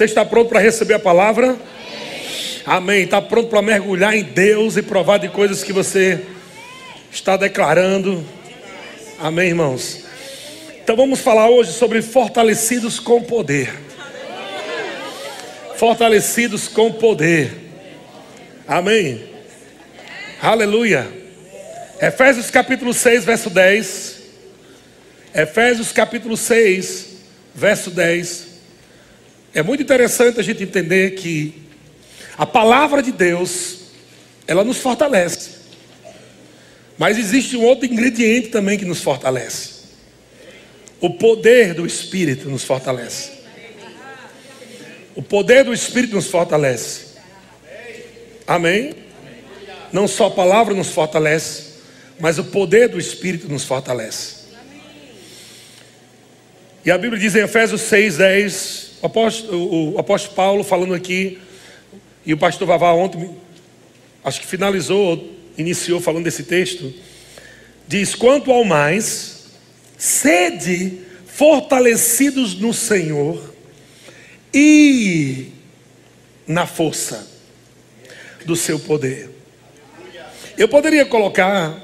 Você está pronto para receber a palavra? Amém. Está pronto para mergulhar em Deus e provar de coisas que você está declarando? Amém, irmãos? Então vamos falar hoje sobre fortalecidos com poder. Fortalecidos com poder. Amém. Aleluia. Efésios capítulo 6, verso 10. Efésios capítulo 6, verso 10. É muito interessante a gente entender que a palavra de Deus, ela nos fortalece. Mas existe um outro ingrediente também que nos fortalece. O poder do Espírito nos fortalece. O poder do Espírito nos fortalece. Amém? Não só a palavra nos fortalece, mas o poder do Espírito nos fortalece. E a Bíblia diz em Efésios 6, 10, o apóstolo, o apóstolo Paulo falando aqui, e o pastor Vavá ontem, acho que finalizou, iniciou falando desse texto, diz: Quanto ao mais, sede fortalecidos no Senhor e na força do seu poder. Eu poderia colocar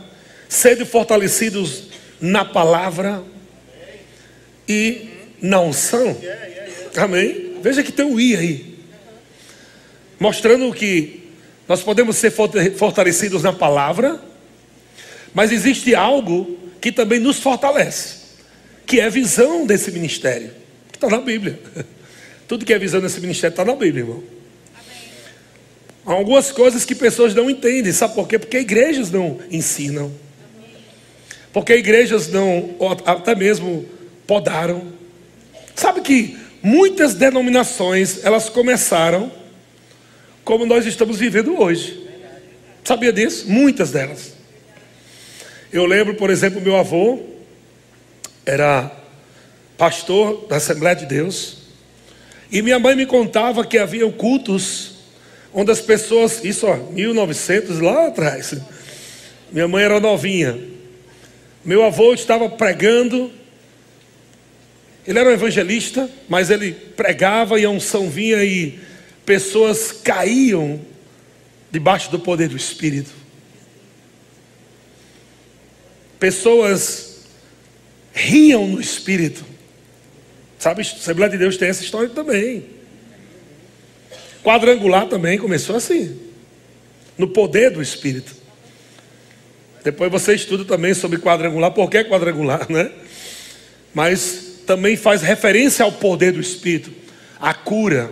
sede fortalecidos na palavra e na unção. Amém? Veja que tem um I aí. Mostrando que nós podemos ser fortalecidos na palavra, mas existe algo que também nos fortalece, que é a visão desse ministério, que está na Bíblia. Tudo que é visão desse ministério está na Bíblia, irmão. Há algumas coisas que pessoas não entendem, sabe por quê? Porque igrejas não ensinam. Porque igrejas não, até mesmo podaram. Sabe que muitas denominações, elas começaram como nós estamos vivendo hoje. Sabia disso? Muitas delas. Eu lembro, por exemplo, meu avô era pastor da Assembleia de Deus. E minha mãe me contava que havia cultos onde as pessoas, isso ó, 1900 lá atrás. Minha mãe era novinha. Meu avô estava pregando. Ele era um evangelista, mas ele pregava e a unção vinha e pessoas caíam debaixo do poder do Espírito. Pessoas riam no Espírito. Sabe, a Assembleia de Deus tem essa história também. Quadrangular também começou assim, no poder do Espírito. Depois você estuda também sobre quadrangular, por que quadrangular, né? Mas também faz referência ao poder do Espírito, a cura,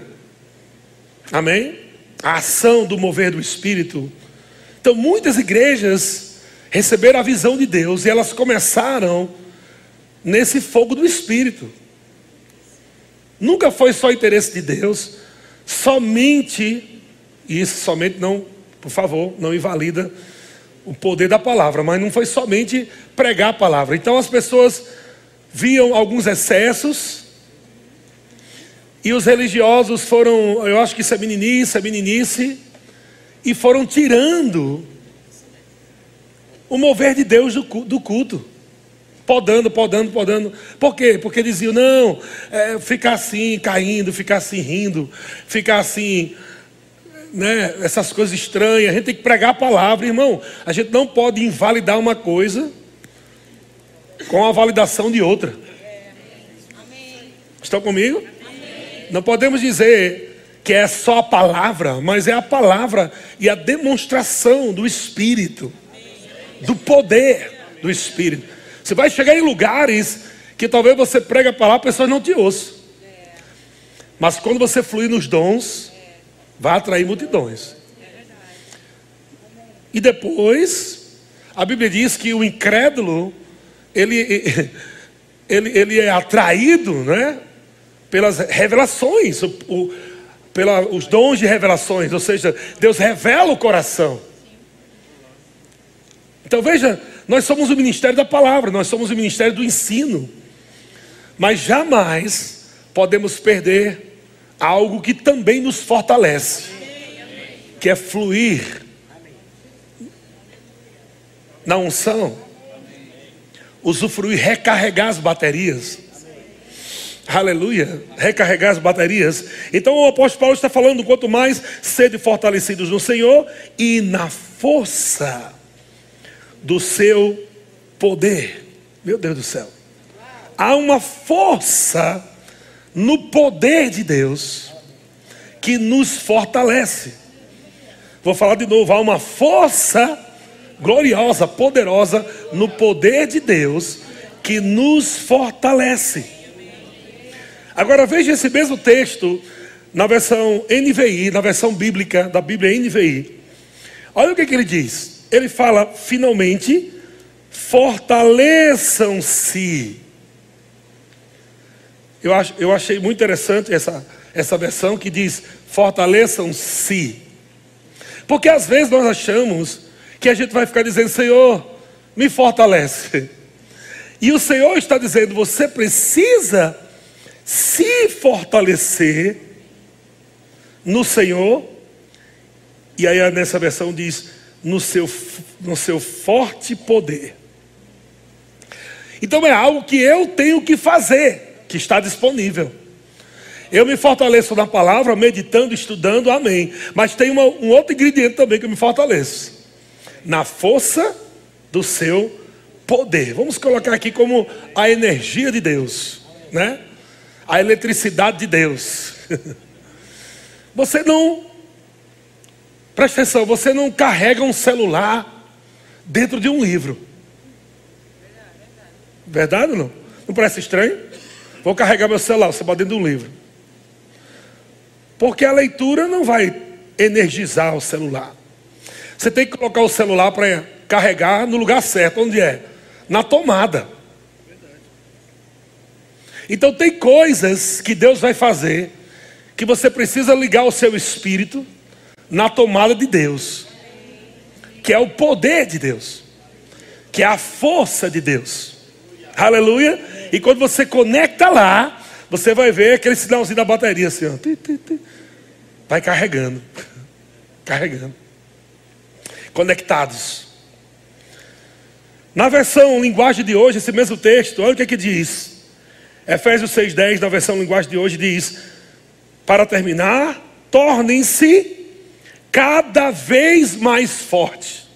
Amém? A ação do mover do Espírito. Então, muitas igrejas receberam a visão de Deus e elas começaram nesse fogo do Espírito. Nunca foi só interesse de Deus, somente, e isso somente não, por favor, não invalida o poder da palavra, mas não foi somente pregar a palavra. Então as pessoas viam alguns excessos, e os religiosos foram, eu acho que isso é meninice, é meninice, e foram tirando o mover de Deus do culto. Podando, podando, podando. Por quê? Porque diziam, não, é, ficar assim, caindo, ficar assim, rindo, ficar assim, né, essas coisas estranhas. A gente tem que pregar a palavra, irmão. A gente não pode invalidar uma coisa com a validação de outra. Estão comigo? Não podemos dizer que é só a palavra, mas é a palavra e a demonstração do Espírito, do poder do Espírito. Você vai chegar em lugares que talvez você prega a palavra, a pessoa não te ouça. Mas quando você fluir nos dons, vai atrair multidões. E depois, a Bíblia diz que o incrédulo, ele, ele, ele é atraído, né? pelas revelações, o, o, pela, os dons de revelações, ou seja, Deus revela o coração. Então veja, nós somos o ministério da palavra, nós somos o ministério do ensino, mas jamais podemos perder algo que também nos fortalece, que é fluir na unção, usufruir, recarregar as baterias. Aleluia. Recarregar as baterias. Então o apóstolo Paulo está falando: quanto mais sede fortalecidos no Senhor e na força do seu poder. Meu Deus do céu. Há uma força no poder de Deus que nos fortalece. Vou falar de novo: há uma força gloriosa, poderosa no poder de Deus que nos fortalece. Agora veja esse mesmo texto na versão NVI, na versão bíblica da Bíblia NVI. Olha o que, que ele diz. Ele fala, finalmente, fortaleçam-se. Eu, acho, eu achei muito interessante essa, essa versão que diz fortaleçam-se. Porque às vezes nós achamos que a gente vai ficar dizendo, Senhor, me fortalece. E o Senhor está dizendo, você precisa se fortalecer no Senhor, e aí nessa versão diz, no seu, no seu forte poder. Então é algo que eu tenho que fazer, que está disponível. Eu me fortaleço na palavra, meditando, estudando, amém. Mas tem uma, um outro ingrediente também que eu me fortaleço: na força do seu poder. Vamos colocar aqui como a energia de Deus, né? a eletricidade de Deus. Você não, presta atenção, você não carrega um celular dentro de um livro. Verdade ou não? Não parece estranho? Vou carregar meu celular, você pode dentro de um livro. Porque a leitura não vai energizar o celular. Você tem que colocar o celular para carregar no lugar certo, onde é? Na tomada. Então tem coisas que Deus vai fazer que você precisa ligar o seu espírito na tomada de Deus, que é o poder de Deus, que é a força de Deus. Aleluia! E quando você conecta lá, você vai ver aquele sinalzinho da bateria assim, ó. Vai carregando. Carregando. Conectados. Na versão linguagem de hoje, esse mesmo texto, olha o que, é que diz. Efésios 6,10, na versão linguagem de hoje, diz: Para terminar, tornem-se cada vez mais fortes.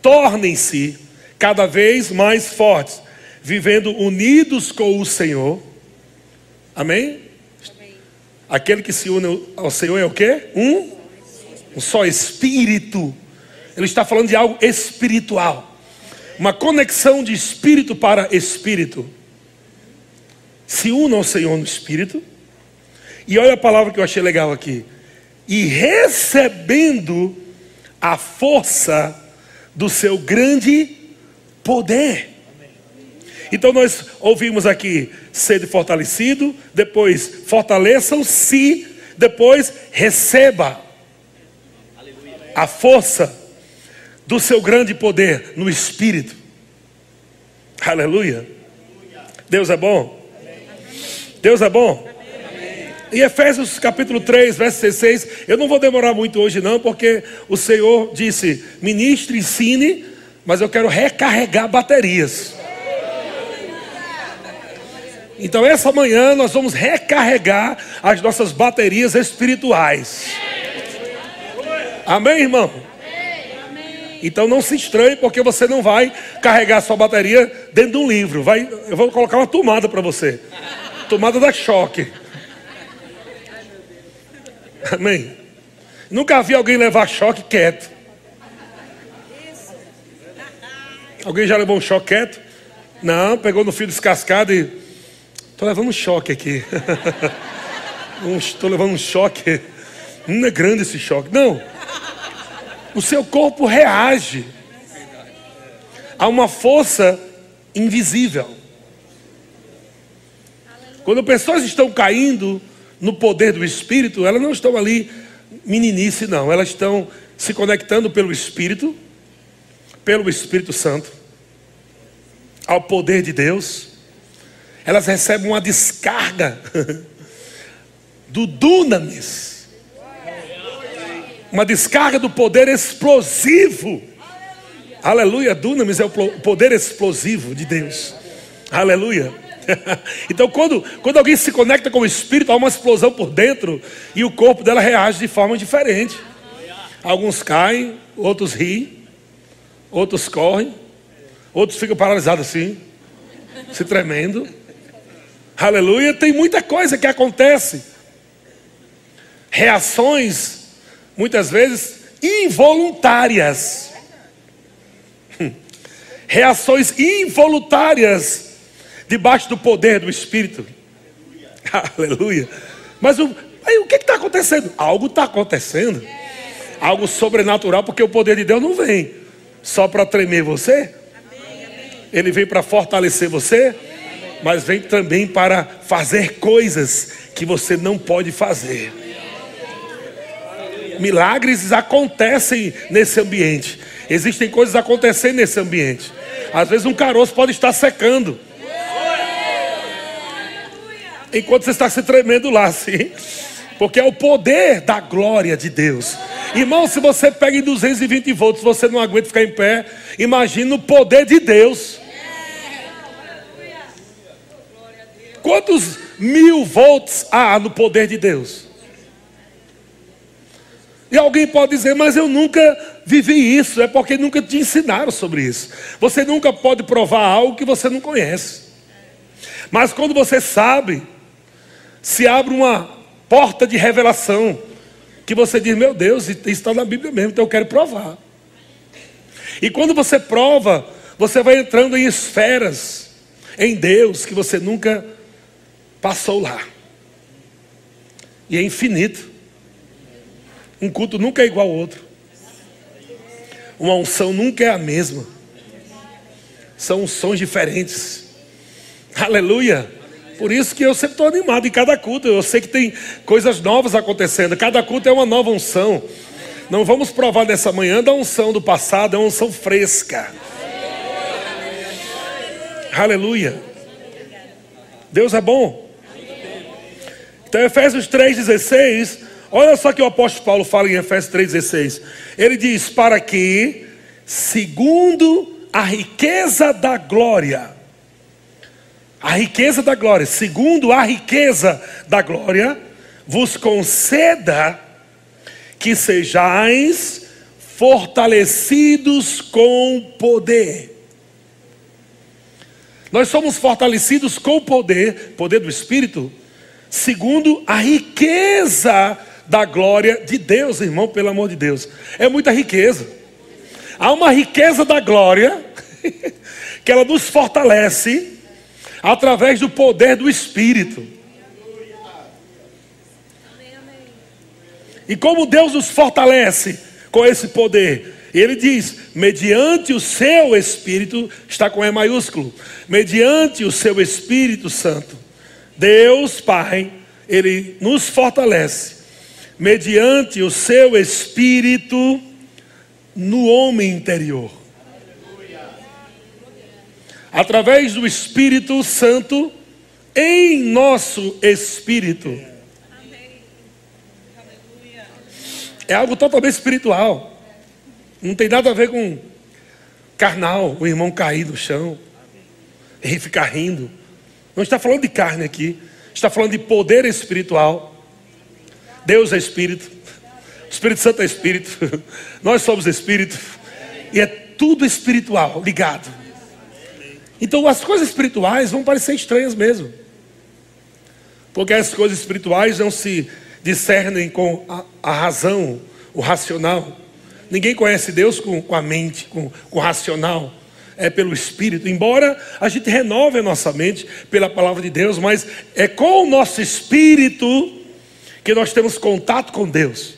Tornem-se cada vez mais fortes, vivendo unidos com o Senhor. Amém? Amém? Aquele que se une ao Senhor é o que? Um, um só espírito. Ele está falando de algo espiritual. Uma conexão de espírito para espírito se unam ao Senhor no Espírito. E olha a palavra que eu achei legal aqui. E recebendo a força do seu grande poder. Então nós ouvimos aqui sede fortalecido, depois fortaleçam-se, depois receba a força do seu grande poder no Espírito. Aleluia. Deus é bom. Deus é bom? Em Efésios capítulo 3, verso 16, eu não vou demorar muito hoje não, porque o Senhor disse, ministre, ensine, mas eu quero recarregar baterias. Então essa manhã nós vamos recarregar as nossas baterias espirituais. Amém, irmão? Então não se estranhe, porque você não vai carregar sua bateria dentro de um livro. Vai, eu vou colocar uma tomada para você. Tomada da choque. Amém. Nunca vi alguém levar choque quieto. Alguém já levou um choque quieto? Não, pegou no fio descascado e. Estou levando um choque aqui. Estou levando um choque. Não é grande esse choque. Não. O seu corpo reage a uma força invisível. Quando pessoas estão caindo no poder do Espírito, elas não estão ali meninice, não. Elas estão se conectando pelo Espírito, pelo Espírito Santo, ao poder de Deus. Elas recebem uma descarga do dunamis, uma descarga do poder explosivo. Aleluia, dunamis é o poder explosivo de Deus. Aleluia. então, quando, quando alguém se conecta com o Espírito, há uma explosão por dentro e o corpo dela reage de forma diferente. Alguns caem, outros riem, outros correm, outros ficam paralisados assim, se tremendo. Aleluia, tem muita coisa que acontece. Reações, muitas vezes, involuntárias. Reações involuntárias debaixo do poder do Espírito. Aleluia. Mas o, aí, o que está acontecendo? Algo está acontecendo. Algo sobrenatural, porque o poder de Deus não vem só para tremer você. Ele vem para fortalecer você, mas vem também para fazer coisas que você não pode fazer. Milagres acontecem nesse ambiente. Existem coisas acontecendo nesse ambiente. Às vezes um caroço pode estar secando. Enquanto você está se tremendo lá, assim. Porque é o poder da glória de Deus. Irmão, se você pega em 220 volts, você não aguenta ficar em pé. Imagina o poder de Deus. Quantos mil volts há no poder de Deus? E alguém pode dizer, mas eu nunca vivi isso, é porque nunca te ensinaram sobre isso. Você nunca pode provar algo que você não conhece. Mas quando você sabe, se abre uma porta de revelação, que você diz, meu Deus, isso está na Bíblia mesmo, então eu quero provar. E quando você prova, você vai entrando em esferas, em Deus, que você nunca passou lá. E é infinito. Um culto nunca é igual ao outro. Uma unção nunca é a mesma. São unções diferentes. Aleluia. Por isso que eu sempre estou animado em cada culto. Eu sei que tem coisas novas acontecendo. Cada culto é uma nova unção. Não vamos provar nessa manhã da unção do passado, é uma unção fresca. Aleluia. Deus é bom. Então, Efésios 3,16 Olha só que o apóstolo Paulo fala em Efésios 3,16. Ele diz: Para que, segundo a riqueza da glória, a riqueza da glória, segundo a riqueza da glória, vos conceda que sejais fortalecidos com poder. Nós somos fortalecidos com poder, poder do Espírito, segundo a riqueza da glória de Deus, irmão, pelo amor de Deus. É muita riqueza. Há uma riqueza da glória que ela nos fortalece através do poder do Espírito. E como Deus nos fortalece com esse poder? Ele diz: mediante o seu Espírito, está com E maiúsculo, mediante o seu Espírito Santo, Deus Pai, Ele nos fortalece mediante o seu espírito no homem interior. Através do Espírito Santo em nosso espírito. É algo totalmente espiritual. Não tem nada a ver com carnal, o irmão cair no chão e ficar rindo. Não está falando de carne aqui, está falando de poder espiritual. Deus é Espírito, o Espírito Santo é Espírito, nós somos Espírito, e é tudo espiritual, ligado. Então as coisas espirituais vão parecer estranhas mesmo, porque as coisas espirituais não se discernem com a, a razão, o racional. Ninguém conhece Deus com, com a mente, com, com o racional é pelo Espírito, embora a gente renove a nossa mente pela palavra de Deus, mas é com o nosso Espírito que nós temos contato com Deus.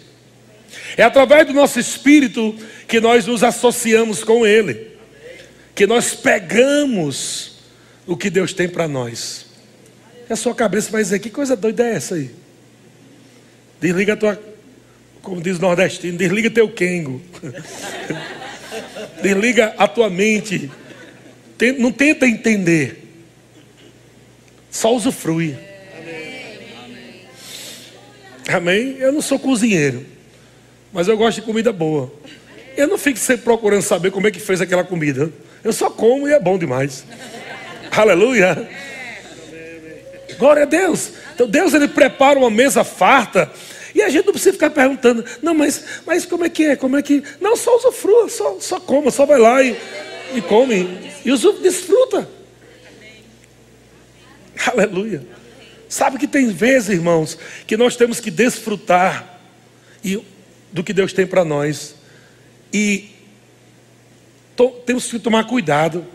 É através do nosso espírito que nós nos associamos com Ele, que nós pegamos o que Deus tem para nós. E a sua cabeça vai dizer: que coisa doida é essa aí? Desliga a tua, como diz o nordestino, desliga teu quengo. desliga a tua mente. Não tenta entender. Só usufrui. Amém? Eu não sou cozinheiro, mas eu gosto de comida boa. Eu não fico sempre procurando saber como é que fez aquela comida. Eu só como e é bom demais. Aleluia. Glória a Deus. Então Deus ele prepara uma mesa farta. E a gente não precisa ficar perguntando, não, mas, mas como é que é? Como é que. Não, só usufrua, só, só coma, só vai lá e, e come. E desfruta. Aleluia. Sabe que tem vezes, irmãos, que nós temos que desfrutar do que Deus tem para nós. E to, temos que tomar cuidado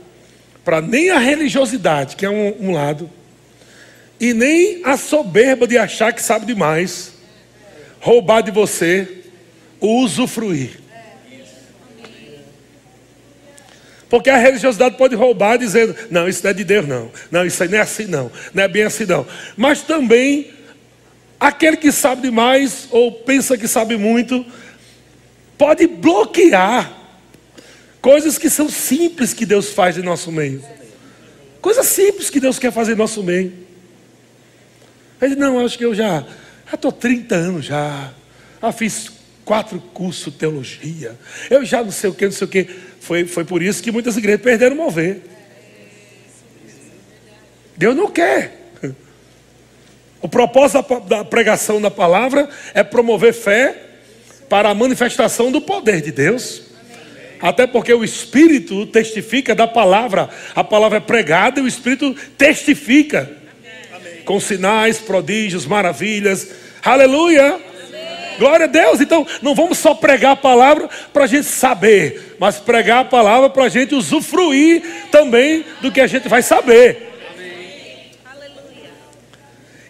para nem a religiosidade, que é um, um lado, e nem a soberba de achar que sabe demais, roubar de você o usufruir. Porque a religiosidade pode roubar dizendo, não, isso não é de Deus, não. Não, isso aí não é assim, não. Não é bem assim, não. Mas também, aquele que sabe demais, ou pensa que sabe muito, pode bloquear coisas que são simples que Deus faz em nosso meio. Coisas simples que Deus quer fazer em nosso meio. Ele não, acho que eu já estou 30 anos já. Já fiz quatro cursos de teologia. Eu já não sei o que, não sei o que. Foi, foi por isso que muitas igrejas perderam o mover. Deus não quer. O propósito da pregação da palavra é promover fé para a manifestação do poder de Deus. Até porque o Espírito testifica da palavra. A palavra é pregada e o Espírito testifica. Com sinais, prodígios, maravilhas. Aleluia! Glória a Deus. Então, não vamos só pregar a palavra para a gente saber, mas pregar a palavra para a gente usufruir também do que a gente vai saber.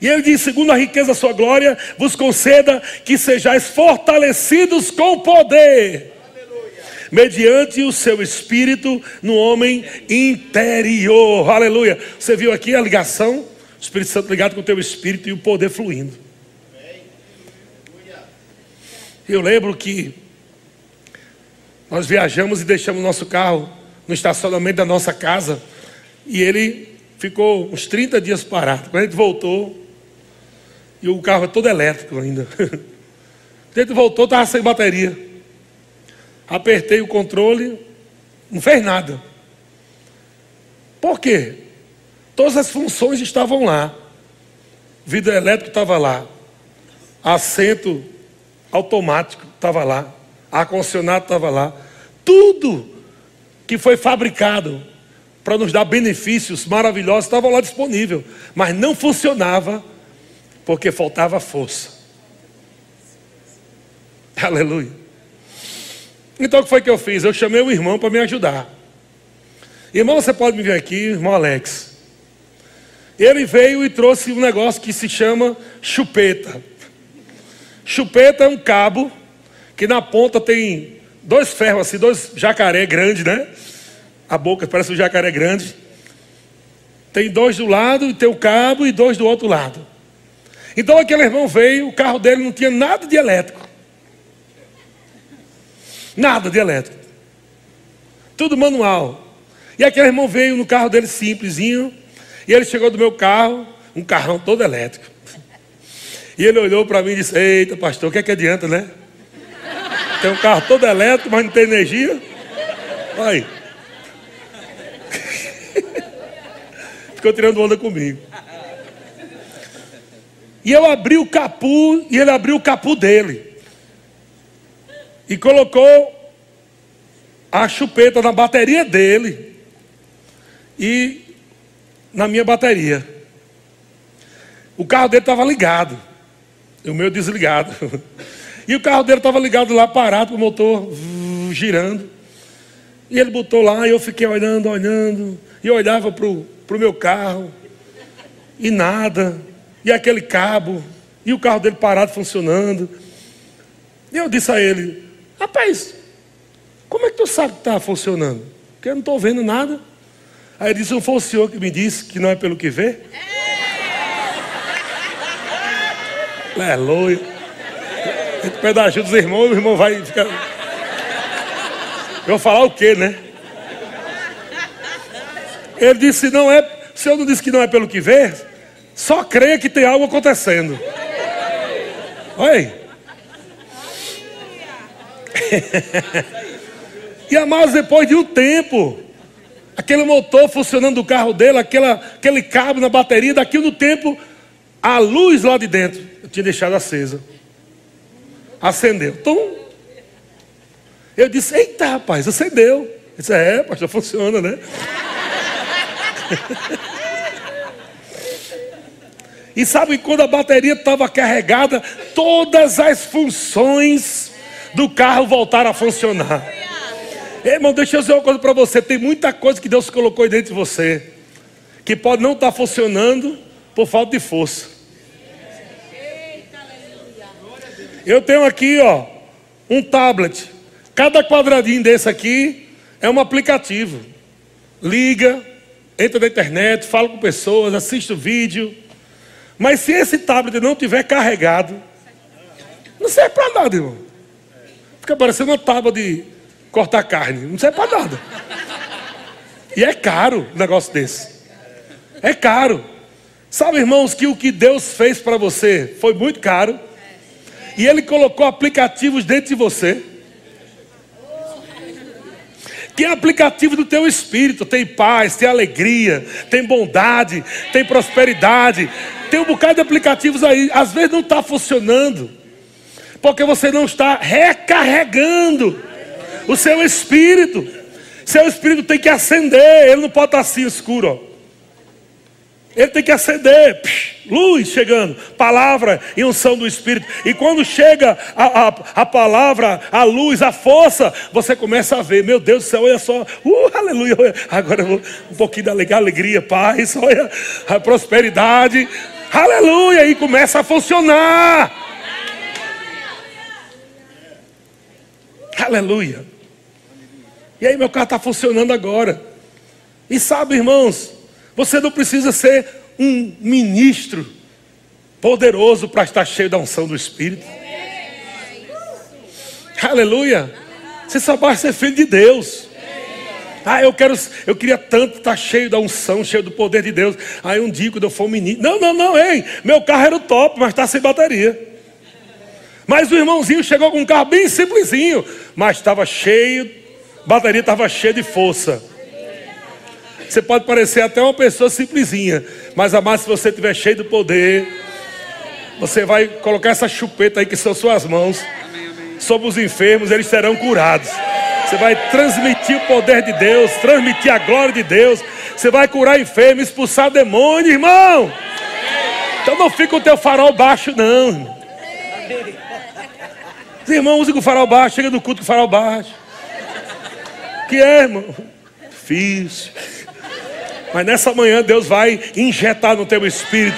E ele diz: segundo a riqueza da sua glória, vos conceda que sejais fortalecidos com poder, mediante o seu espírito no homem interior. Aleluia. Você viu aqui a ligação? O Espírito Santo ligado com o teu espírito e o poder fluindo. Eu lembro que nós viajamos e deixamos nosso carro no estacionamento da nossa casa e ele ficou uns 30 dias parado. Quando a gente voltou, e o carro é todo elétrico ainda. Quando a gente voltou, estava sem bateria. Apertei o controle, não fez nada. Por quê? Todas as funções estavam lá. Vidro elétrico estava lá. Assento automático estava lá, ar-condicionado estava lá. Tudo que foi fabricado para nos dar benefícios maravilhosos estava lá disponível, mas não funcionava porque faltava força. Aleluia. Então o que foi que eu fiz? Eu chamei o irmão para me ajudar. Irmão, você pode me ver aqui, irmão Alex. Ele veio e trouxe um negócio que se chama chupeta. Chupeta é um cabo que na ponta tem dois ferros assim, dois jacaré grandes, né? A boca parece um jacaré grande. Tem dois do lado e tem o cabo e dois do outro lado. Então aquele irmão veio, o carro dele não tinha nada de elétrico. Nada de elétrico. Tudo manual. E aquele irmão veio no carro dele simplesinho. E ele chegou do meu carro, um carrão todo elétrico. E ele olhou para mim e disse: Eita, pastor, o que é que adianta, né? Tem um carro todo elétrico, mas não tem energia. Aí. Ficou tirando onda comigo. E eu abri o capu, e ele abriu o capu dele. E colocou a chupeta na bateria dele. E na minha bateria. O carro dele estava ligado. E o meu desligado. E o carro dele estava ligado lá, parado, com o motor girando. E ele botou lá, e eu fiquei olhando, olhando. E eu olhava para o meu carro. E nada. E aquele cabo. E o carro dele parado, funcionando. E eu disse a ele: Rapaz, como é que tu sabe que está funcionando? Porque eu não estou vendo nada. Aí ele disse: Não foi o senhor que me disse que não é pelo que vê? Aleluia. A gente ajuda dos irmãos, o irmão vai ficar. Eu vou falar o quê, né? Ele disse: não é. O senhor não disse que não é pelo que vê? Só creia que tem algo acontecendo. Oi. e amados, depois de um tempo, aquele motor funcionando do carro dele, aquela, aquele cabo na bateria, daqui no tempo, a luz lá de dentro, eu tinha deixado acesa. Acendeu. Tum. Eu disse, eita rapaz, acendeu. Ele disse, é, pastor, funciona, né? e sabe quando a bateria estava carregada, todas as funções do carro voltaram a funcionar. Irmão, deixa eu dizer uma coisa para você: tem muita coisa que Deus colocou dentro de você, que pode não estar tá funcionando por falta de força. Eu tenho aqui, ó, um tablet. Cada quadradinho desse aqui é um aplicativo. Liga, entra na internet, fala com pessoas, assiste o vídeo. Mas se esse tablet não tiver carregado, não serve para nada, irmão. Fica parecendo uma tábua de cortar carne. Não serve para nada. E é caro um negócio desse. É caro. Sabe, irmãos, que o que Deus fez para você foi muito caro. E Ele colocou aplicativos dentro de você. Tem aplicativo do teu espírito, tem paz, tem alegria, tem bondade, tem prosperidade. Tem um bocado de aplicativos aí. Às vezes não está funcionando, porque você não está recarregando o seu espírito. Seu espírito tem que acender, ele não pode estar assim escuro. Ó. Ele tem que acender, psh, luz chegando, palavra e unção do Espírito. E quando chega a, a, a, palavra, a luz, a força, você começa a ver, meu Deus do céu, olha só, uh, aleluia, agora eu vou, um pouquinho da alegria, paz, olha a prosperidade, aleluia, e começa a funcionar. Aleluia. E aí meu carro está funcionando agora. E sabe, irmãos, você não precisa ser um ministro poderoso para estar cheio da unção do Espírito. Aleluia. Você só basta ser filho de Deus. Ah, eu quero, eu queria tanto estar cheio da unção, cheio do poder de Deus. Aí um dia quando eu for menino, não, não, não, ei, meu carro era o top, mas está sem bateria. Mas o irmãozinho chegou com um carro bem simplesinho, mas estava cheio, bateria estava cheia de força. Você pode parecer até uma pessoa simplesinha, mas amado, se você estiver cheio do poder, você vai colocar essa chupeta aí que são suas mãos sobre os enfermos, eles serão curados. Você vai transmitir o poder de Deus, transmitir a glória de Deus. Você vai curar enfermos, expulsar demônio, irmão. Então não fica o teu farol baixo, não. Os irmãos usam com o farol baixo, chega do culto com o farol baixo. que é, irmão? Difícil. Mas nessa manhã Deus vai injetar no teu espírito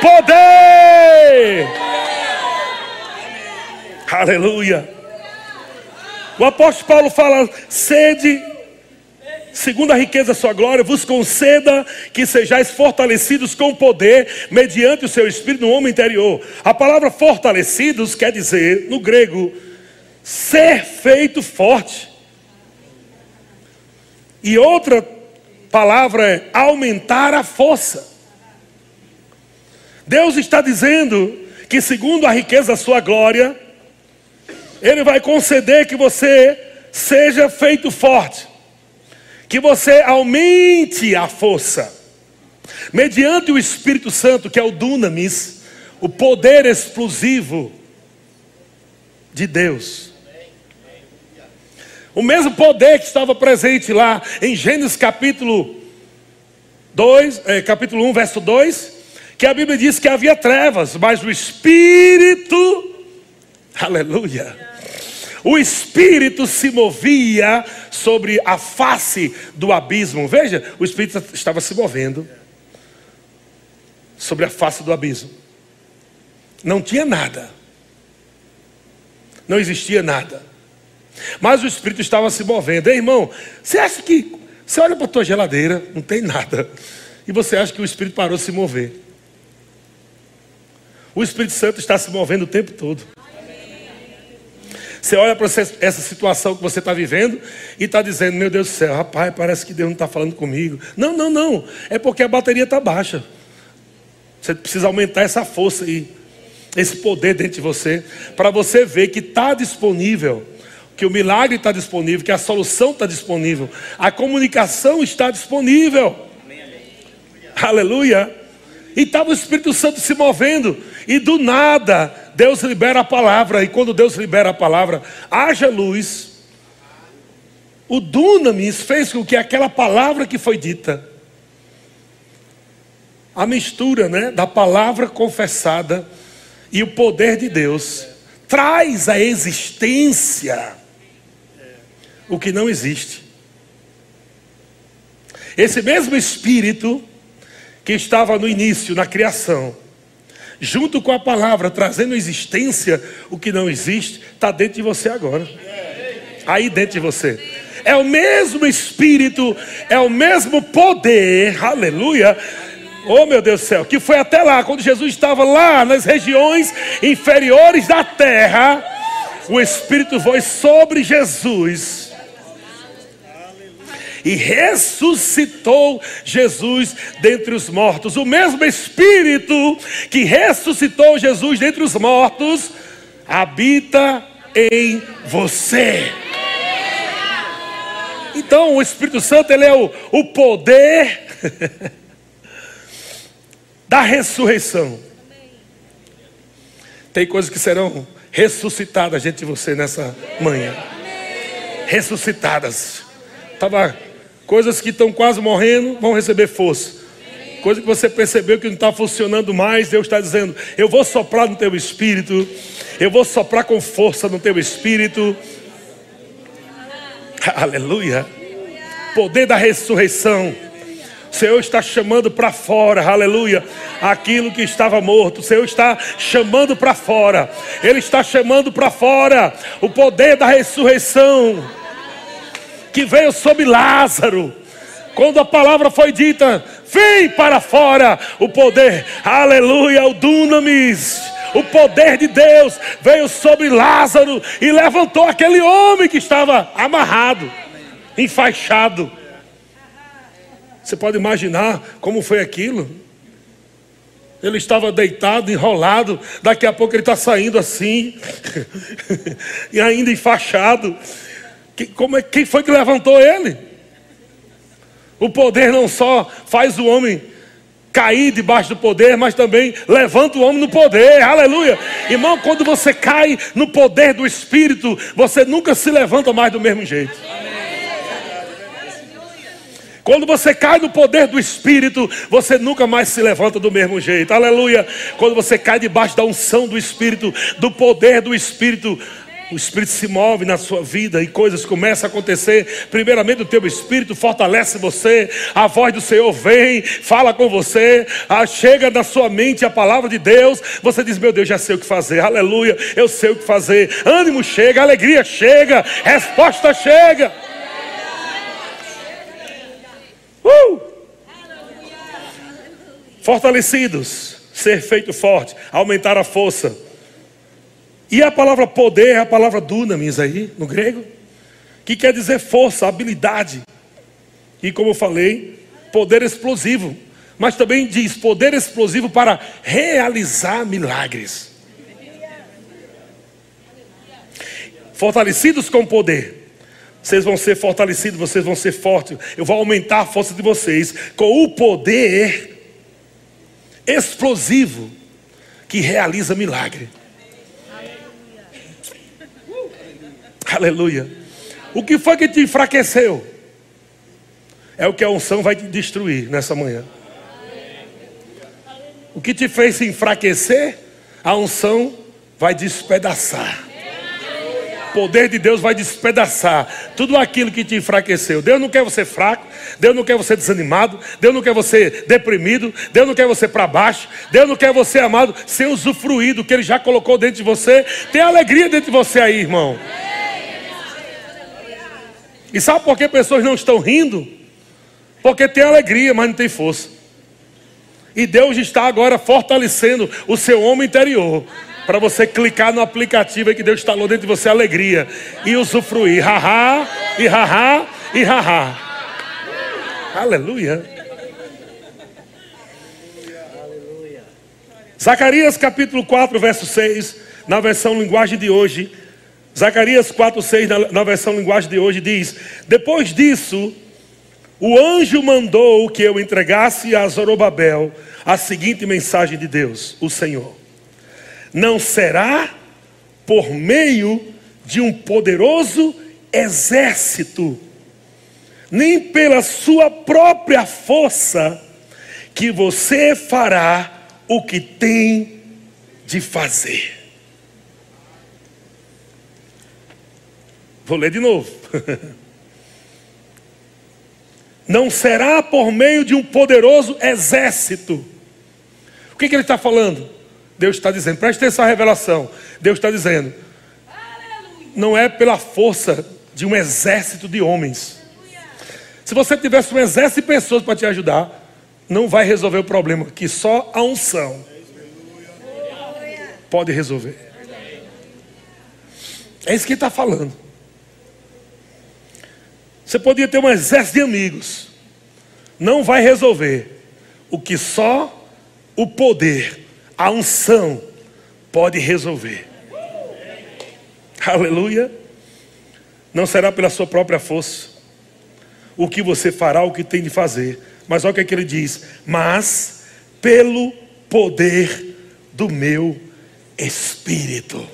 poder. Aleluia. O apóstolo Paulo fala: sede, segundo a riqueza da sua glória, vos conceda que sejais fortalecidos com poder, mediante o seu espírito no homem interior. A palavra fortalecidos quer dizer, no grego, ser feito forte. E outra palavra é aumentar a força. Deus está dizendo que, segundo a riqueza da sua glória, Ele vai conceder que você seja feito forte, que você aumente a força, mediante o Espírito Santo, que é o dunamis, o poder explosivo de Deus. O mesmo poder que estava presente lá em Gênesis capítulo 2, é, capítulo 1, verso 2, que a Bíblia diz que havia trevas, mas o Espírito, aleluia, o Espírito se movia sobre a face do abismo. Veja, o Espírito estava se movendo sobre a face do abismo. Não tinha nada, não existia nada. Mas o Espírito estava se movendo. Ei, irmão, você acha que. Você olha para a tua geladeira, não tem nada. E você acha que o Espírito parou de se mover. O Espírito Santo está se movendo o tempo todo. Você olha para essa situação que você está vivendo e está dizendo: Meu Deus do céu, rapaz, parece que Deus não está falando comigo. Não, não, não. É porque a bateria está baixa. Você precisa aumentar essa força aí, esse poder dentro de você, para você ver que está disponível que o milagre está disponível, que a solução está disponível, a comunicação está disponível. Aleluia. E estava o Espírito Santo se movendo, e do nada, Deus libera a palavra, e quando Deus libera a palavra, haja luz. O dunamis fez com que aquela palavra que foi dita, a mistura né, da palavra confessada e o poder de Deus, traz a existência o que não existe. Esse mesmo Espírito que estava no início, na criação, junto com a palavra, trazendo existência o que não existe, está dentro de você agora. Aí dentro de você. É o mesmo Espírito, é o mesmo poder, aleluia. Oh meu Deus do céu, que foi até lá, quando Jesus estava lá nas regiões inferiores da terra, o Espírito foi sobre Jesus e ressuscitou Jesus dentre os mortos. O mesmo Espírito que ressuscitou Jesus dentre os mortos habita em você. Então, o Espírito Santo ele é o, o poder da ressurreição. Tem coisas que serão ressuscitadas dentro de você nessa manhã. Ressuscitadas. Estava Coisas que estão quase morrendo vão receber força. Coisa que você percebeu que não está funcionando mais, Deus está dizendo: Eu vou soprar no teu espírito, eu vou soprar com força no teu espírito. Aleluia. Poder da ressurreição. O Senhor está chamando para fora, aleluia, aquilo que estava morto. O Senhor está chamando para fora. Ele está chamando para fora o poder da ressurreição que veio sobre Lázaro. Quando a palavra foi dita, vem para fora o poder, aleluia, o dunamis, o poder de Deus veio sobre Lázaro e levantou aquele homem que estava amarrado, enfaixado. Você pode imaginar como foi aquilo? Ele estava deitado, enrolado, daqui a pouco ele está saindo assim, e ainda enfaixado. Como é, quem foi que levantou ele? O poder não só faz o homem cair debaixo do poder, mas também levanta o homem no poder, aleluia. Irmão, quando você cai no poder do Espírito, você nunca se levanta mais do mesmo jeito. Quando você cai no poder do Espírito, você nunca mais se levanta do mesmo jeito, aleluia. Quando você cai debaixo da unção do Espírito, do poder do Espírito, o Espírito se move na sua vida e coisas começam a acontecer. Primeiramente, o teu Espírito fortalece você, a voz do Senhor vem, fala com você, chega na sua mente a palavra de Deus. Você diz: Meu Deus, já sei o que fazer, aleluia, eu sei o que fazer. Ânimo chega, alegria chega, resposta chega. Uh! Fortalecidos, ser feito forte, aumentar a força e a palavra poder é a palavra dunamis aí, no grego, que quer dizer força, habilidade. E como eu falei, poder explosivo. Mas também diz poder explosivo para realizar milagres. Fortalecidos com poder. Vocês vão ser fortalecidos, vocês vão ser fortes. Eu vou aumentar a força de vocês com o poder explosivo que realiza milagre. Aleluia. O que foi que te enfraqueceu? É o que a unção vai te destruir nessa manhã. O que te fez se enfraquecer, a unção vai despedaçar. O poder de Deus vai despedaçar tudo aquilo que te enfraqueceu. Deus não quer você fraco, Deus não quer você desanimado, Deus não quer você deprimido, Deus não quer você para baixo, Deus não quer você amado sem usufruir do que Ele já colocou dentro de você. Tem alegria dentro de você aí, irmão. E sabe por que pessoas não estão rindo? Porque tem alegria, mas não tem força. E Deus está agora fortalecendo o seu homem interior. Para você clicar no aplicativo que Deus instalou dentro de você alegria. E usufruir. Haha, e haha, e haha. Aleluia. Zacarias capítulo 4, verso 6. Na versão linguagem de hoje. Zacarias 4,6, na, na versão linguagem de hoje, diz: Depois disso, o anjo mandou que eu entregasse a Zorobabel a seguinte mensagem de Deus, o Senhor: Não será por meio de um poderoso exército, nem pela sua própria força, que você fará o que tem de fazer. Vou ler de novo. Não será por meio de um poderoso exército. O que, que ele está falando? Deus está dizendo, preste atenção à revelação. Deus está dizendo, não é pela força de um exército de homens. Se você tivesse um exército de pessoas para te ajudar, não vai resolver o problema, que só a unção pode resolver. É isso que ele está falando. Você podia ter um exército de amigos. Não vai resolver o que só o poder, a unção pode resolver. Aleluia. Não será pela sua própria força. O que você fará, o que tem de fazer. Mas olha o que, é que ele diz: Mas pelo poder do meu espírito.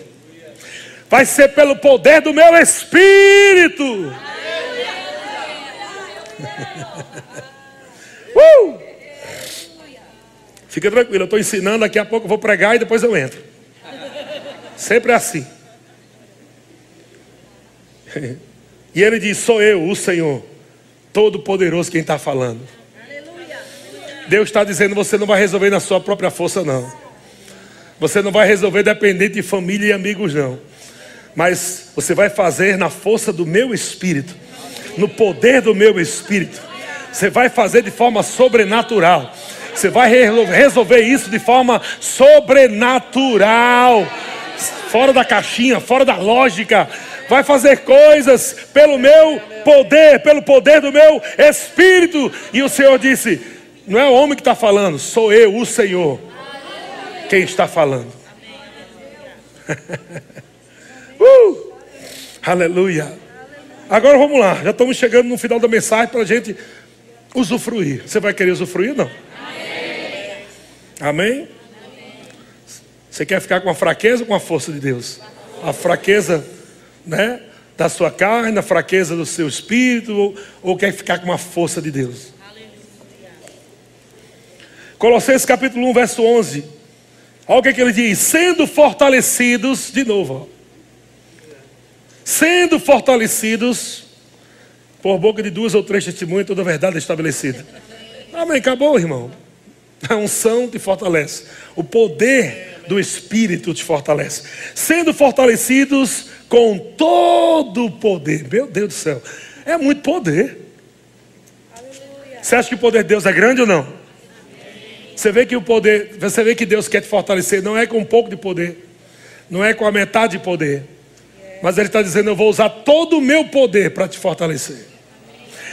Vai ser pelo poder do meu espírito. uh! Fica tranquilo, eu estou ensinando, daqui a pouco eu vou pregar e depois eu entro. Sempre é assim. E ele diz: Sou eu, o Senhor, Todo-Poderoso, quem está falando. Deus está dizendo: Você não vai resolver na sua própria força, não. Você não vai resolver dependente de família e amigos, não. Mas você vai fazer na força do meu espírito no poder do meu espírito. Você vai fazer de forma sobrenatural. Você vai resolver isso de forma sobrenatural. Fora da caixinha, fora da lógica. Vai fazer coisas pelo meu poder, pelo poder do meu espírito. E o Senhor disse: Não é o homem que está falando, sou eu, o Senhor, quem está falando. uh, aleluia. Agora vamos lá, já estamos chegando no final da mensagem para a gente usufruir. Você vai querer usufruir? Não? Amém. Amém? Você quer ficar com a fraqueza ou com a força de Deus? A fraqueza, né? Da sua carne, a fraqueza do seu espírito, ou, ou quer ficar com a força de Deus? Colossenses capítulo 1, verso 11. Olha o que, é que ele diz: sendo fortalecidos, de novo, sendo fortalecidos por boca de duas ou três testemunhas, toda a verdade estabelecida. Amém, acabou, irmão. A unção te fortalece, o poder do Espírito te fortalece, sendo fortalecidos com todo o poder. Meu Deus do céu, é muito poder. Você acha que o poder de Deus é grande ou não? Você vê que o poder, você vê que Deus quer te fortalecer, não é com um pouco de poder, não é com a metade de poder, mas ele está dizendo: Eu vou usar todo o meu poder para te fortalecer.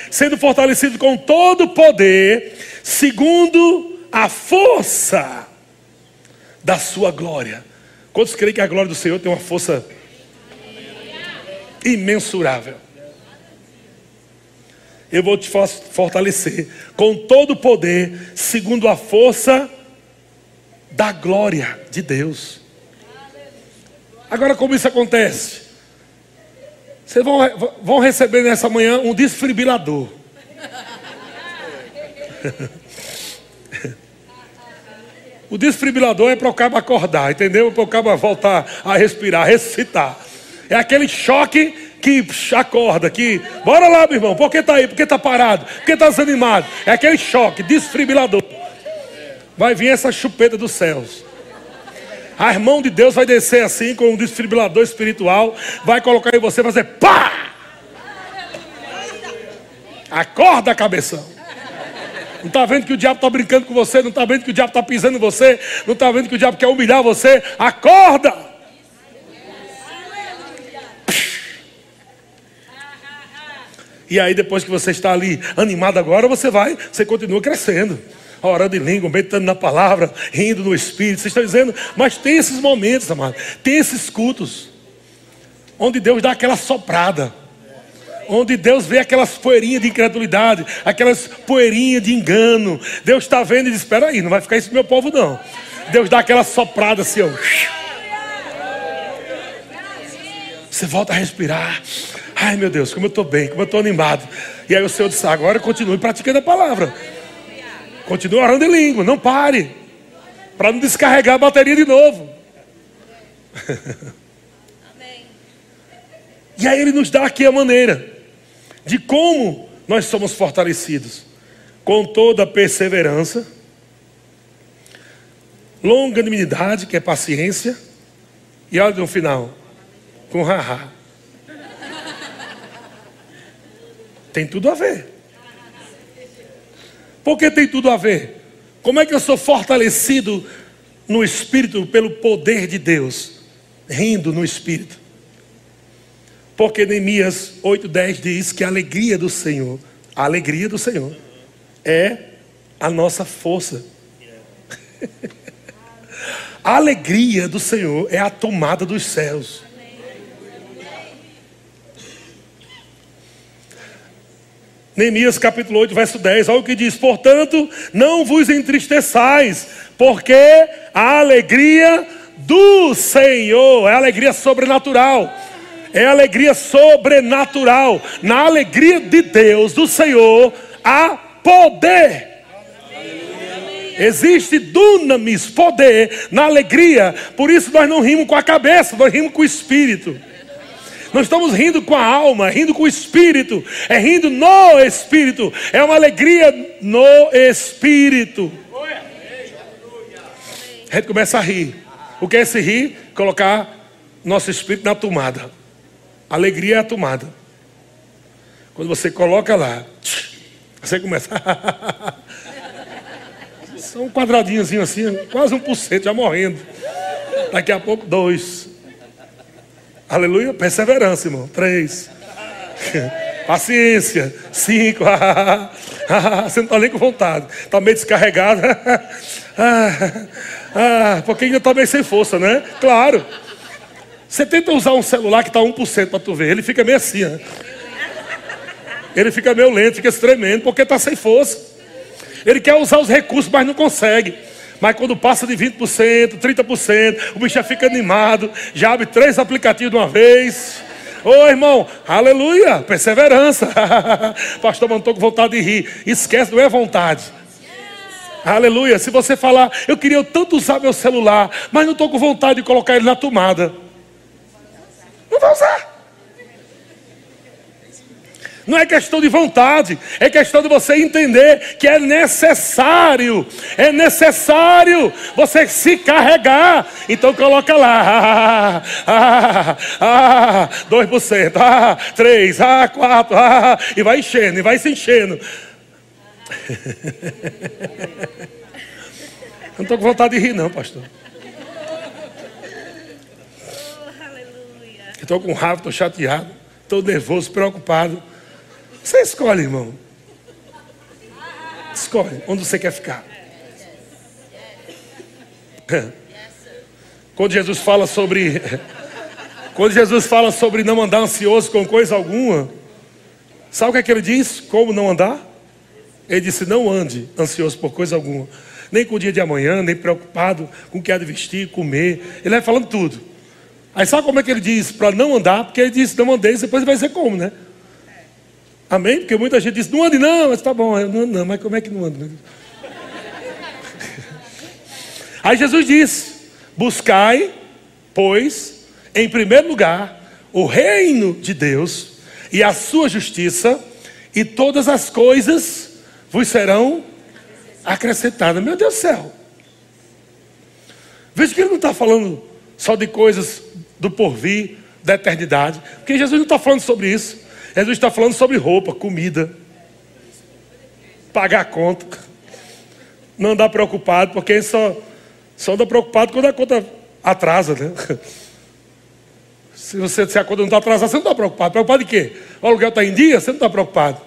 Sendo fortalecido com todo o poder, segundo a força da sua glória. Quantos creem que a glória do Senhor tem uma força imensurável? Eu vou te fortalecer com todo o poder, segundo a força da glória de Deus. Agora, como isso acontece? Vocês vão, vão receber nessa manhã um desfibrilador. O desfibrilador é para o cabo acordar, entendeu? Para o cabo voltar a respirar, ressuscitar. É aquele choque que acorda, que. Bora lá, meu irmão, por que está aí? Por que está parado? Por que está desanimado? É aquele choque, desfibrilador. Vai vir essa chupeta dos céus. A mão de Deus vai descer assim com um desfibrilador espiritual, vai colocar em você e fazer pá! Acorda, cabeção. Não está vendo que o diabo está brincando com você? Não está vendo que o diabo está pisando em você? Não está vendo que o diabo quer humilhar você? Acorda! E aí, depois que você está ali animado agora, você vai, você continua crescendo orando em língua, meditando na palavra, rindo no Espírito. Vocês estão dizendo, mas tem esses momentos, amado, tem esses cultos, onde Deus dá aquela soprada, onde Deus vê aquelas poeirinhas de incredulidade, aquelas poeirinhas de engano. Deus está vendo e diz: Espera aí, não vai ficar isso pro meu povo, não. Deus dá aquela soprada assim, ó. Você volta a respirar. Ai meu Deus, como eu estou bem, como eu estou animado. E aí o Senhor disse: agora continue praticando a palavra. Continue orando em língua, não pare. Para não descarregar a bateria de novo. E aí ele nos dá aqui a maneira de como nós somos fortalecidos. Com toda a perseverança, longanimidade, que é paciência, e olha no final, com haha. Tem tudo a ver. Por que tem tudo a ver? Como é que eu sou fortalecido no espírito pelo poder de Deus? Rindo no espírito. Porque Neemias 8,10 diz que a alegria do Senhor, a alegria do Senhor, é a nossa força. a alegria do Senhor é a tomada dos céus. Neemias capítulo 8, verso 10, olha o que diz: Portanto, não vos entristeçais, porque a alegria do Senhor é alegria sobrenatural. É alegria sobrenatural. Na alegria de Deus, do Senhor, há poder. Existe dunamis, poder, na alegria. Por isso nós não rimos com a cabeça, nós rimos com o espírito. Nós estamos rindo com a alma, rindo com o espírito, é rindo no espírito, é uma alegria no espírito. A gente começa a rir. O que é esse rir? Colocar nosso espírito na tomada. Alegria é a tomada. Quando você coloca lá, você começa. São um quadradinhozinho assim, quase um por cento, já morrendo. Daqui a pouco, dois. Aleluia. Perseverança, irmão. Três. Paciência. Cinco. Você não está nem com vontade. Está meio descarregado. Ah, porque ainda está meio sem força, né? Claro. Você tenta usar um celular que está 1% para tu ver. Ele fica meio assim. Né? Ele fica meio lento, fica tremendo, porque está sem força. Ele quer usar os recursos, mas não consegue. Mas quando passa de 20%, 30%, o bicho já fica animado, já abre três aplicativos de uma vez. Ô irmão, aleluia, perseverança. Pastor, não estou com vontade de rir. Esquece, não é vontade. Aleluia. Se você falar, eu queria tanto usar meu celular, mas não estou com vontade de colocar ele na tomada. Não vai usar. Não é questão de vontade, é questão de você entender que é necessário, é necessário você se carregar. Então coloca lá, ah, ah, 2%, ah, 3%, ah, 4%, ah, e vai enchendo, e vai se enchendo. Não estou com vontade de rir, não, pastor. Estou com raiva, estou chateado, estou nervoso, preocupado. Você escolhe, irmão. Escolhe onde você quer ficar. Quando Jesus fala sobre quando Jesus fala sobre não andar ansioso com coisa alguma, sabe o que, é que ele diz? Como não andar? Ele disse: Não ande ansioso por coisa alguma, nem com o dia de amanhã, nem preocupado com o que há de vestir, comer. Ele vai falando tudo. Aí sabe como é que ele diz para não andar? Porque ele disse: Não andeis, depois ele vai dizer como, né? Amém? Porque muita gente diz, não ande não, mas tá bom, eu não ando não, mas como é que não anda? Aí Jesus diz: buscai, pois, em primeiro lugar, o reino de Deus e a sua justiça, e todas as coisas vos serão acrescentadas. Meu Deus do céu. Veja que ele não está falando só de coisas do porvir, da eternidade, porque Jesus não está falando sobre isso. Jesus está falando sobre roupa, comida, pagar a conta, não andar preocupado, porque só, só anda preocupado quando a conta atrasa, né? Se, você, se a conta não está atrasada, você não está preocupado. Preocupado de quê? O aluguel está em dia, você não está preocupado.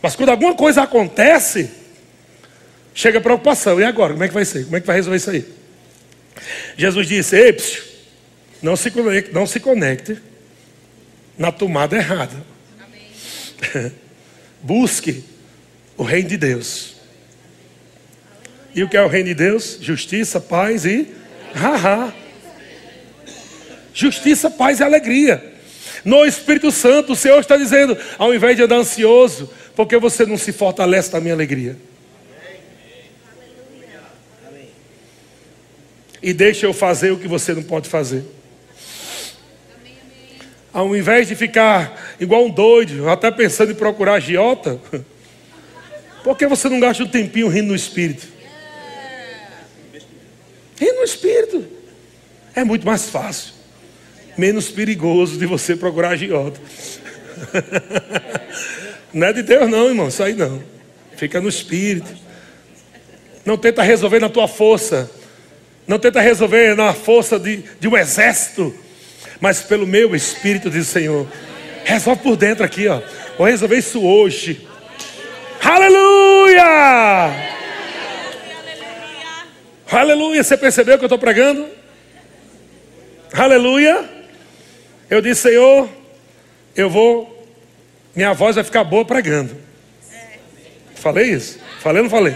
Mas quando alguma coisa acontece, chega a preocupação. E agora? Como é que vai ser? Como é que vai resolver isso aí? Jesus disse: Ei, psiu, Não se conecte, não se conecte na tomada errada. Busque o reino de Deus. E o que é o reino de Deus? Justiça, paz e haha. Justiça, paz e alegria. No Espírito Santo, o Senhor está dizendo, ao invés de andar ansioso, porque você não se fortalece na minha alegria? E deixa eu fazer o que você não pode fazer. Ao invés de ficar igual um doido, até pensando em procurar agiota, por que você não gasta um tempinho rindo no Espírito? Rindo no Espírito. É muito mais fácil. Menos perigoso de você procurar agiota. Não é de Deus, não, irmão. Isso aí não. Fica no Espírito. Não tenta resolver na tua força. Não tenta resolver na força de, de um exército. Mas pelo meu Espírito, diz o Senhor. Resolve por dentro aqui, ó. Vou resolver isso hoje. Aleluia! Aleluia! Você percebeu que eu estou pregando? Aleluia! Eu disse, Senhor, eu vou, minha voz vai ficar boa pregando. Falei isso? Falei ou não falei?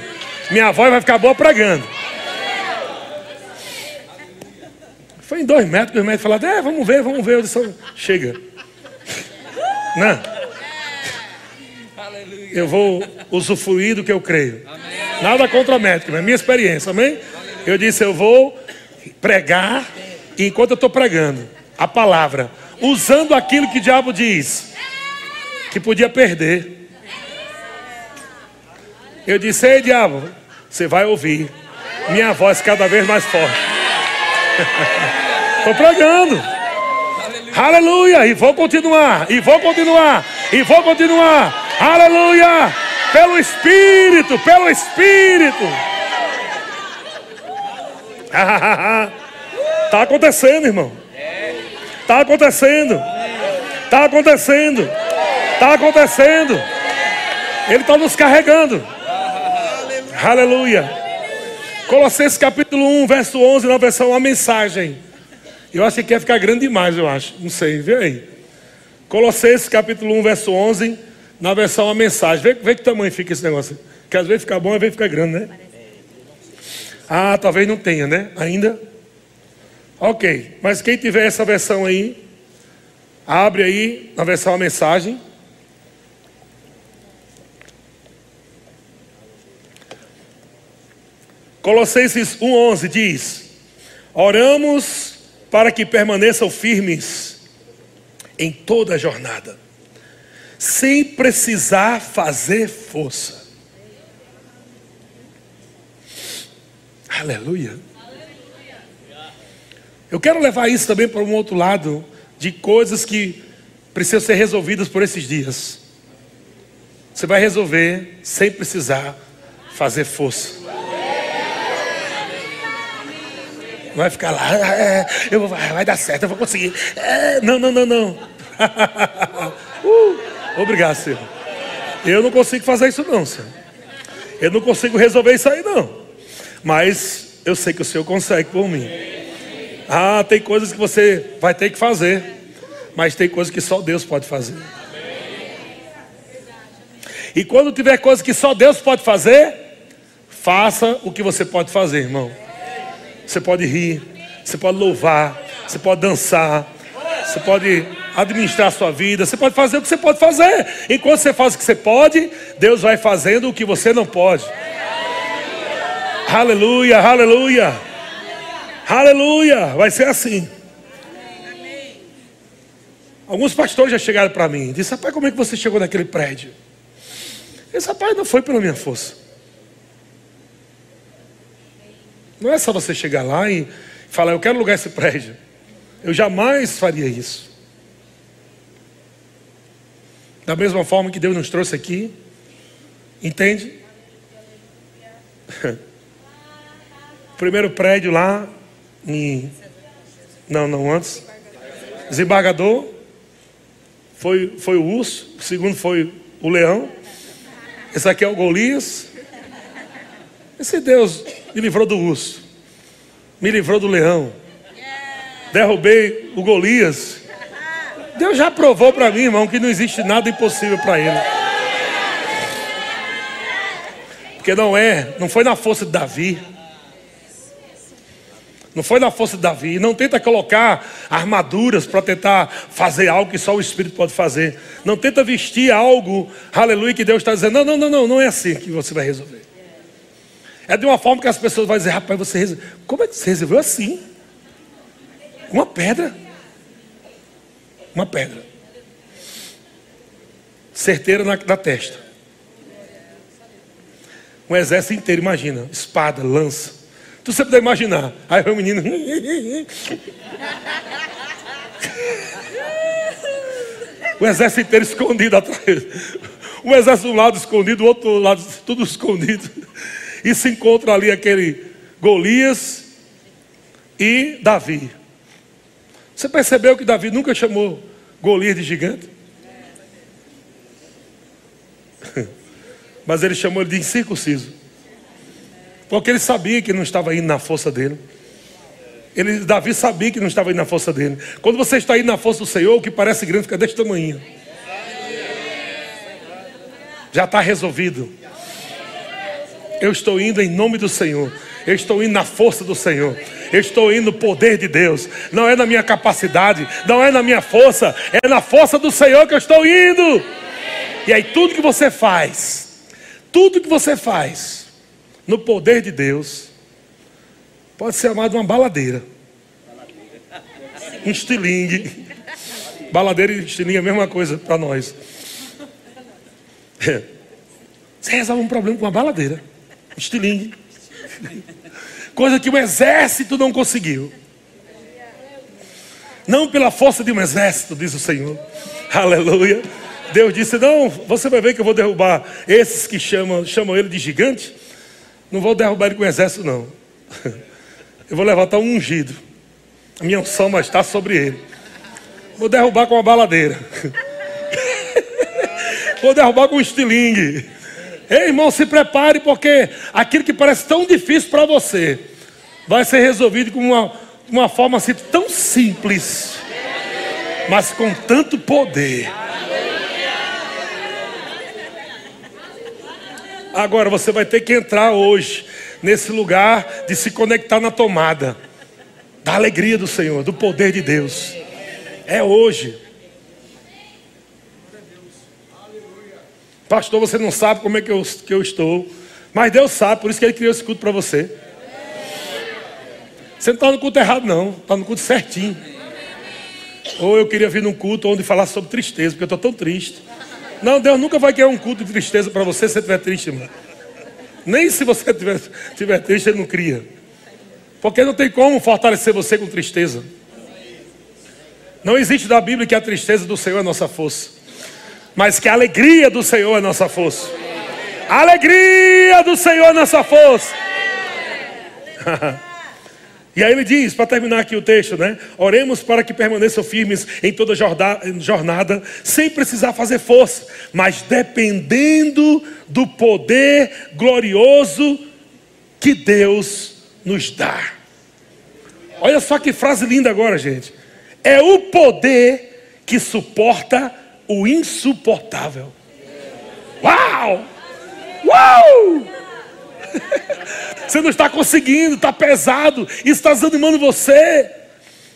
Minha voz vai ficar boa pregando. Foi em dois metros que os médicos falaram, é, vamos ver, vamos ver. Eu disse, chega. Não. Eu vou usufruir do que eu creio. Nada contra o médico, mas minha experiência, amém? Eu disse, eu vou pregar, e enquanto eu estou pregando a palavra, usando aquilo que o diabo diz, que podia perder. Eu disse, ei diabo, você vai ouvir minha voz cada vez mais forte. Estou pregando. Aleluia. E vou continuar. E vou continuar. E vou continuar. Aleluia. Pelo Espírito. Pelo Espírito. Está acontecendo, irmão. Está acontecendo. Está acontecendo. Está acontecendo. Ele está nos carregando. Aleluia. Colossenses capítulo 1, verso 11, na versão A Mensagem. Eu achei que ia ficar grande demais, eu acho. Não sei, vê aí. Colossenses capítulo 1, verso 11, na versão A Mensagem. Vê, vê que tamanho fica esse negócio. Que às vezes fica bom, às vezes fica grande, né? Ah, talvez não tenha, né? Ainda? Ok. Mas quem tiver essa versão aí, abre aí na versão A Mensagem. Colossenses 1,11 diz: Oramos para que permaneçam firmes em toda a jornada, sem precisar fazer força. Aleluia. Eu quero levar isso também para um outro lado de coisas que precisam ser resolvidas por esses dias. Você vai resolver sem precisar fazer força. Vai ficar lá, é, eu vou, vai dar certo, eu vou conseguir. É, não, não, não, não. uh, obrigado, Senhor. Eu não consigo fazer isso, não, Senhor. Eu não consigo resolver isso aí, não. Mas eu sei que o Senhor consegue por mim. Ah, tem coisas que você vai ter que fazer, mas tem coisas que só Deus pode fazer. E quando tiver coisas que só Deus pode fazer, faça o que você pode fazer, irmão. Você pode rir, você pode louvar, você pode dançar, você pode administrar a sua vida, você pode fazer o que você pode fazer. Enquanto você faz o que você pode, Deus vai fazendo o que você não pode. Aleluia, aleluia. Aleluia. Vai ser assim. Alguns pastores já chegaram para mim e disseram: Rapaz, como é que você chegou naquele prédio? Esse rapaz não foi pela minha força. Não é só você chegar lá e falar, eu quero alugar esse prédio. Eu jamais faria isso. Da mesma forma que Deus nos trouxe aqui, entende? Primeiro prédio lá em. Não, não, antes. Desembargador. Foi, foi o urso. O segundo foi o leão. Esse aqui é o Golias. Esse Deus me livrou do urso, me livrou do leão, derrubei o Golias. Deus já provou para mim, irmão, que não existe nada impossível para ele. Porque não é, não foi na força de Davi. Não foi na força de Davi. Não tenta colocar armaduras para tentar fazer algo que só o Espírito pode fazer. Não tenta vestir algo, aleluia, que Deus está dizendo. Não, não, não, não, não é assim que você vai resolver. É de uma forma que as pessoas vão dizer, rapaz, você resolveu. Como é que você resolveu assim? Uma pedra. Uma pedra. Certeira na, na testa. Um exército inteiro, imagina. Espada, lança. Tu sempre deve imaginar. Aí o menino. o exército inteiro escondido atrás. Um exército de um lado escondido, o outro lado tudo escondido. E se encontra ali aquele Golias e Davi. Você percebeu que Davi nunca chamou Golias de gigante? Mas ele chamou ele de incircunciso. Porque ele sabia que não estava indo na força dele. Ele, Davi sabia que não estava indo na força dele. Quando você está indo na força do Senhor, o que parece grande fica deste tamanho. Já está resolvido. Eu estou indo em nome do Senhor. Eu estou indo na força do Senhor. Eu estou indo no poder de Deus. Não é na minha capacidade, não é na minha força, é na força do Senhor que eu estou indo. E aí tudo que você faz, tudo que você faz, no poder de Deus, pode ser chamado uma baladeira. Um estilingue. Baladeira e estilingue é a mesma coisa para nós. Você resolve um problema com uma baladeira. Estilingue. Coisa que o exército não conseguiu. Não pela força de um exército, diz o Senhor. Aleluia. Deus disse: Não, você vai ver que eu vou derrubar esses que chamam, chamam ele de gigante. Não vou derrubar ele com exército, não. Eu vou levantar um ungido. A minha unção vai estar sobre ele. Vou derrubar com uma baladeira. Vou derrubar com um estilingue. Ei, irmão, se prepare, porque aquilo que parece tão difícil para você vai ser resolvido com uma, uma forma assim tão simples, mas com tanto poder. Agora você vai ter que entrar hoje nesse lugar de se conectar na tomada da alegria do Senhor, do poder de Deus. É hoje. Pastor, você não sabe como é que eu, que eu estou. Mas Deus sabe, por isso que Ele criou esse culto para você. Você não está no culto errado, não. Está no culto certinho. Ou eu queria vir num culto onde falasse sobre tristeza, porque eu estou tão triste. Não, Deus nunca vai querer um culto de tristeza para você se você estiver triste, irmão. Nem se você estiver tiver triste, Ele não cria. Porque não tem como fortalecer você com tristeza. Não existe da Bíblia que a tristeza do Senhor é nossa força, mas que a alegria do Senhor é nossa força. A alegria do Senhor é nossa força. E aí ele diz, para terminar aqui o texto, né? Oremos para que permaneçam firmes em toda jornada, sem precisar fazer força, mas dependendo do poder glorioso que Deus nos dá. Olha só que frase linda agora, gente. É o poder que suporta o insuportável. Uau! Uau! Você não está conseguindo, está pesado, isso está desanimando você,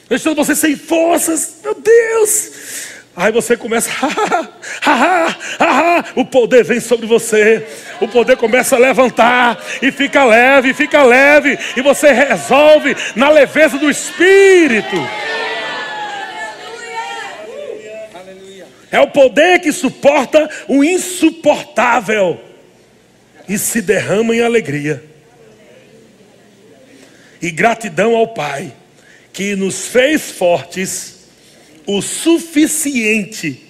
deixando você sem forças. Meu Deus! Aí você começa, o poder vem sobre você, o poder começa a levantar e fica leve, fica leve, e você resolve na leveza do Espírito. É o poder que suporta o insuportável e se derrama em alegria. E gratidão ao Pai, que nos fez fortes o suficiente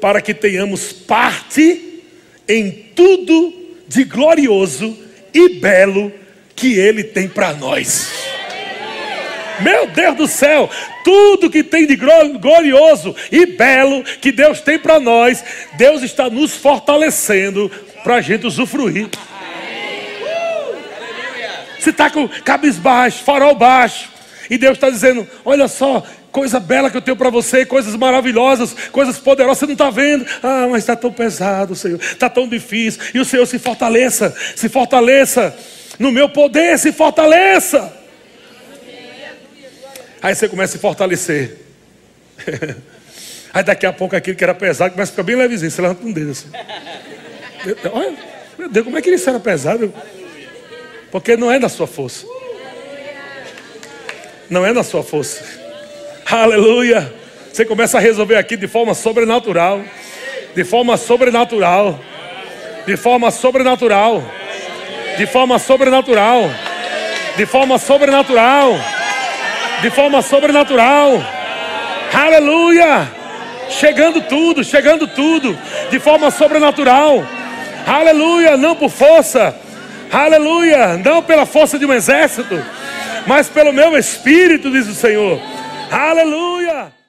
para que tenhamos parte em tudo de glorioso e belo que Ele tem para nós. Meu Deus do céu, tudo que tem de glorioso e belo que Deus tem para nós, Deus está nos fortalecendo para a gente usufruir. Você está com cabisbaixo, farol baixo, E Deus está dizendo: olha só, coisa bela que eu tenho para você, coisas maravilhosas, coisas poderosas, você não está vendo? Ah, mas está tão pesado, Senhor, está tão difícil. E o Senhor se fortaleça, se fortaleça, no meu poder, se fortaleça. Aí você começa a se fortalecer. Aí daqui a pouco aquilo que era pesado começa a ficar bem levezinho. Você levanta um dedo assim. Olha, meu Deus, como é que isso era pesado? Porque não é da sua força. Não é na sua força. Aleluia. Você começa a resolver aqui de forma sobrenatural. De forma sobrenatural. De forma sobrenatural. De forma sobrenatural. De forma sobrenatural. De forma sobrenatural. Aleluia. Chegando tudo, chegando tudo. De forma sobrenatural. Aleluia. Não por força. Aleluia. Não pela força de um exército. Mas pelo meu espírito, diz o Senhor. Aleluia.